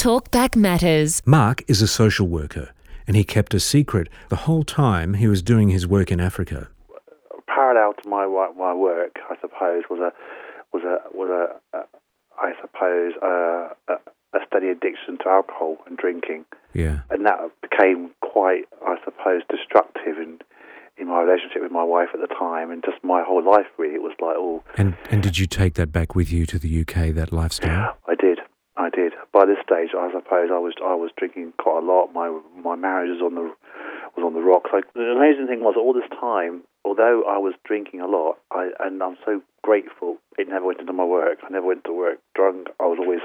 Talkback Matters. Mark is a social worker and he kept a secret the whole time he was doing his work in Africa. Parallel to my my work, I suppose, was a was a was a, a I suppose a, a, a steady addiction to alcohol and drinking. Yeah. And that became quite, I suppose, destructive in in my relationship with my wife at the time, and just my whole life really. It was like all. And and did you take that back with you to the UK? That lifestyle. By this stage, I suppose I was I was drinking quite a lot. My my marriage was on the was on the rocks. Like, the amazing thing was, all this time, although I was drinking a lot, I and I'm so grateful it never went into my work. I never went to work drunk. I was always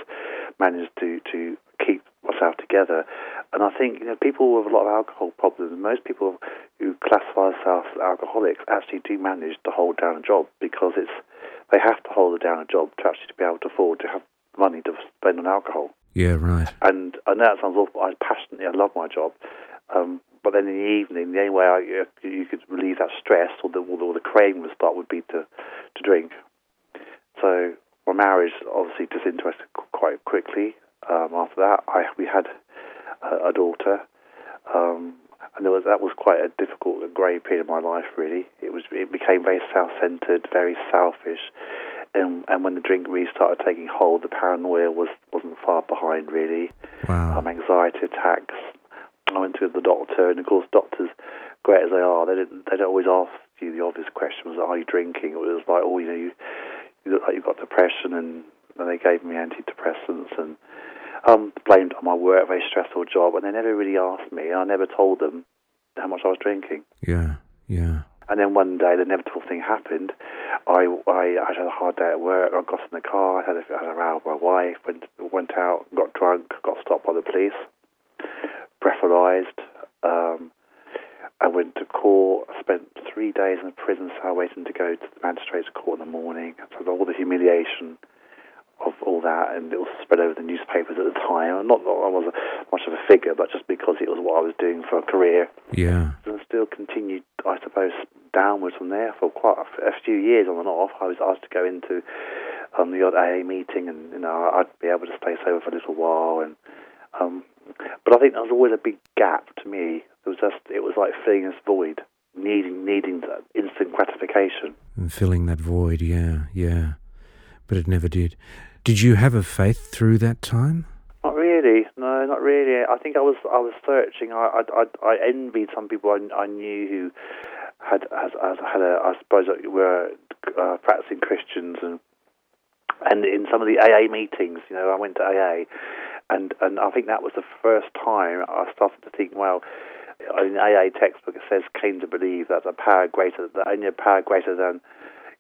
managed to to keep myself together. And I think you know people with a lot of alcohol problems, most people who classify themselves as alcoholics actually do manage to hold down a job because it's they have to hold down a job to actually to be able to afford to have money to spend on alcohol. Yeah, right. And I know that sounds awful. I passionately, I love my job. Um, but then in the evening, the only way I, you could relieve that stress or the, or the craving would start would be to, to drink. So my marriage obviously disinterested quite quickly. Um, after that, I, we had a, a daughter, um, and was that was quite a difficult, and grey period of my life. Really, it was it became very self-centered, very selfish, and, and when the drink really started taking hold, the paranoia was wasn't far behind. Really, wow. um, anxiety attacks. I went to the doctor, and of course, doctors, great as they are, they don't they don't always ask you the obvious questions: Are you drinking? It was like, oh, you know, you, you look like you've got depression, and, and they gave me antidepressants and um, blamed on my work, very stressful job, and they never really asked me. I never told them how much I was drinking. Yeah, yeah. And then one day, the inevitable thing happened. I, I, I had a hard day at work. I got in the car. I had a, had a row with my wife. Went went out, got drunk, got stopped by the police, breathalyzed. Um, I went to court. I spent three days in a prison cell waiting to go to the magistrate's court in the morning. So all the humiliation of all that, and it was spread over the newspapers at the time. Not that I was a, much of a figure, but just because it was what I was doing for a career. Yeah. And still continued, I suppose, downwards from there for quite a, a few years on and off. I was asked to go into um, the odd AA meeting, and you know, I'd be able to stay sober for a little while. And um, but I think there was always a big gap to me. It was just, it was like filling this void, needing, needing that instant gratification. And filling that void, yeah, yeah but it never did. Did you have a faith through that time? Not really. No, not really. I think I was I was searching. I I, I envied some people I, I knew who has, has had suppose were uh, practicing Christians and and in some of the AA meetings, you know, I went to AA, and and I think that was the first time I started to think, well, in the AA textbook it says came to believe that a power greater, that only a power greater than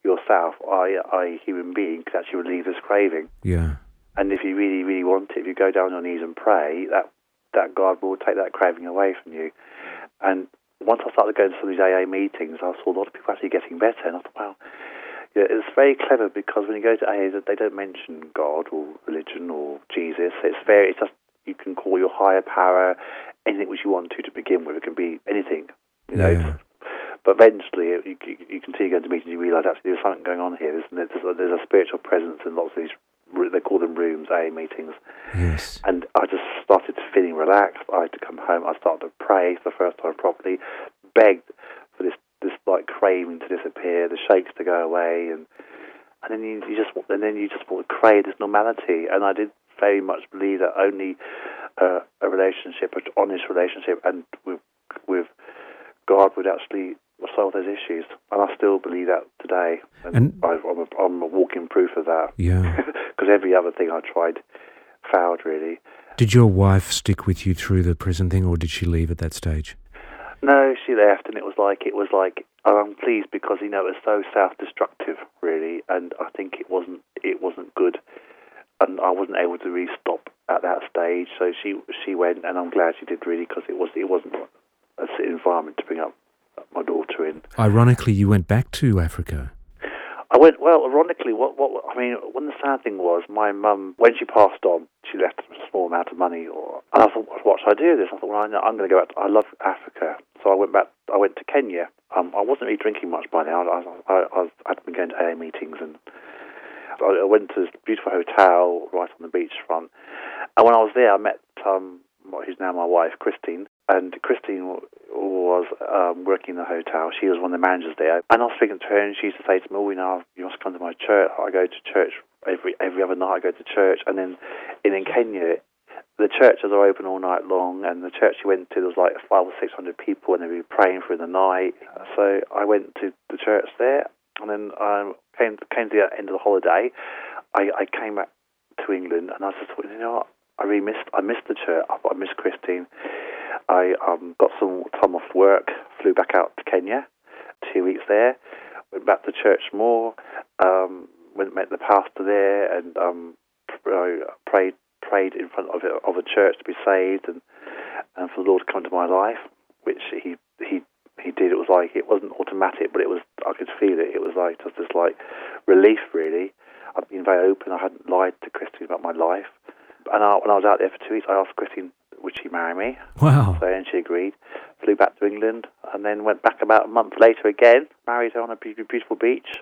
yourself, I, I, human being, could actually relieve this craving. Yeah. And if you really, really want it, if you go down on your knees and pray, that that God will take that craving away from you. And once I started going to some of these AA meetings, I saw a lot of people actually getting better, and I thought, wow, yeah, it's very clever because when you go to AA, they don't mention God or religion or Jesus. It's very, it's just you can call your higher power anything which you want to to begin with. It can be anything, you know. Yeah. But eventually, you, you, you continue going to meetings, you realise actually there's something going on here. There's, there's, a, there's a spiritual presence in lots of these. They call them rooms, AA meetings. Yes. And I just started feeling relaxed. I had to come home. I started to pray for the first time properly. Begged for this this like craving to disappear, the shakes to go away, and and then you, you just and then you just want to crave this normality. And I did very much believe that only uh, a relationship, an honest relationship, and with with God would actually solve those issues. And I still believe that today. And, And- I, I'm, a, I'm a walking proof of that. Yeah. Because every other thing I tried failed, really. Did your wife stick with you through the prison thing, or did she leave at that stage? No, she left, and it was like it was like I'm pleased because you know it was so self-destructive, really, and I think it wasn't it wasn't good, and I wasn't able to really stop at that stage. So she she went, and I'm glad she did, really, because it was it wasn't a fit environment to bring up my daughter in. Ironically, you went back to Africa. I went well. Ironically, what what I mean, one the sad thing was my mum when she passed on, she left a small amount of money, or and I thought, what should I do with this? I thought, well, I know, I'm going to go back. To, I love Africa, so I went back. I went to Kenya. Um, I wasn't really drinking much by now. I, I, I, was, I'd been going to AA meetings, and I I went to this beautiful hotel right on the beachfront. And when I was there, I met um, who's now my wife, Christine. And Christine was um, working in the hotel. She was one of the managers there. And I was speaking to her, and she used to say to me, "Oh, you know, you must come to my church. I go to church every every other night. I go to church." And then in, in Kenya, the churches are open all night long, and the church she went to there was like five or six hundred people, and they'd be praying through the night. So I went to the church there, and then I um, came came to the end of the holiday. I, I came back to England, and I just thought, you know what? I really missed I missed the church. I, I missed Christine. I um, got some time off work, flew back out to Kenya, two weeks there, went back to church more, um, went met the pastor there, and um, prayed prayed in front of a, of a church to be saved, and and for the Lord to come into my life, which he he he did. It was like it wasn't automatic, but it was I could feel it. It was like just this like relief, really. I've been very open. I hadn't lied to Christine about my life and I, when I was out there for two weeks, I asked Christine, would she marry me? Wow. So, and she agreed. Flew back to England, and then went back about a month later again, married her on a beautiful beach.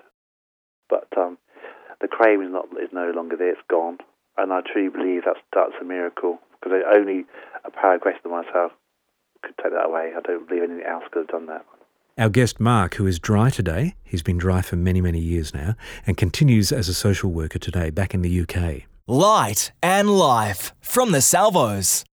But um, the craving is, not, is no longer there, it's gone. And I truly believe that's, that's a miracle, because only a power greater than myself could take that away. I don't believe anything else could have done that. Our guest Mark, who is dry today, he's been dry for many, many years now, and continues as a social worker today back in the UK. Light and Life from the Salvos.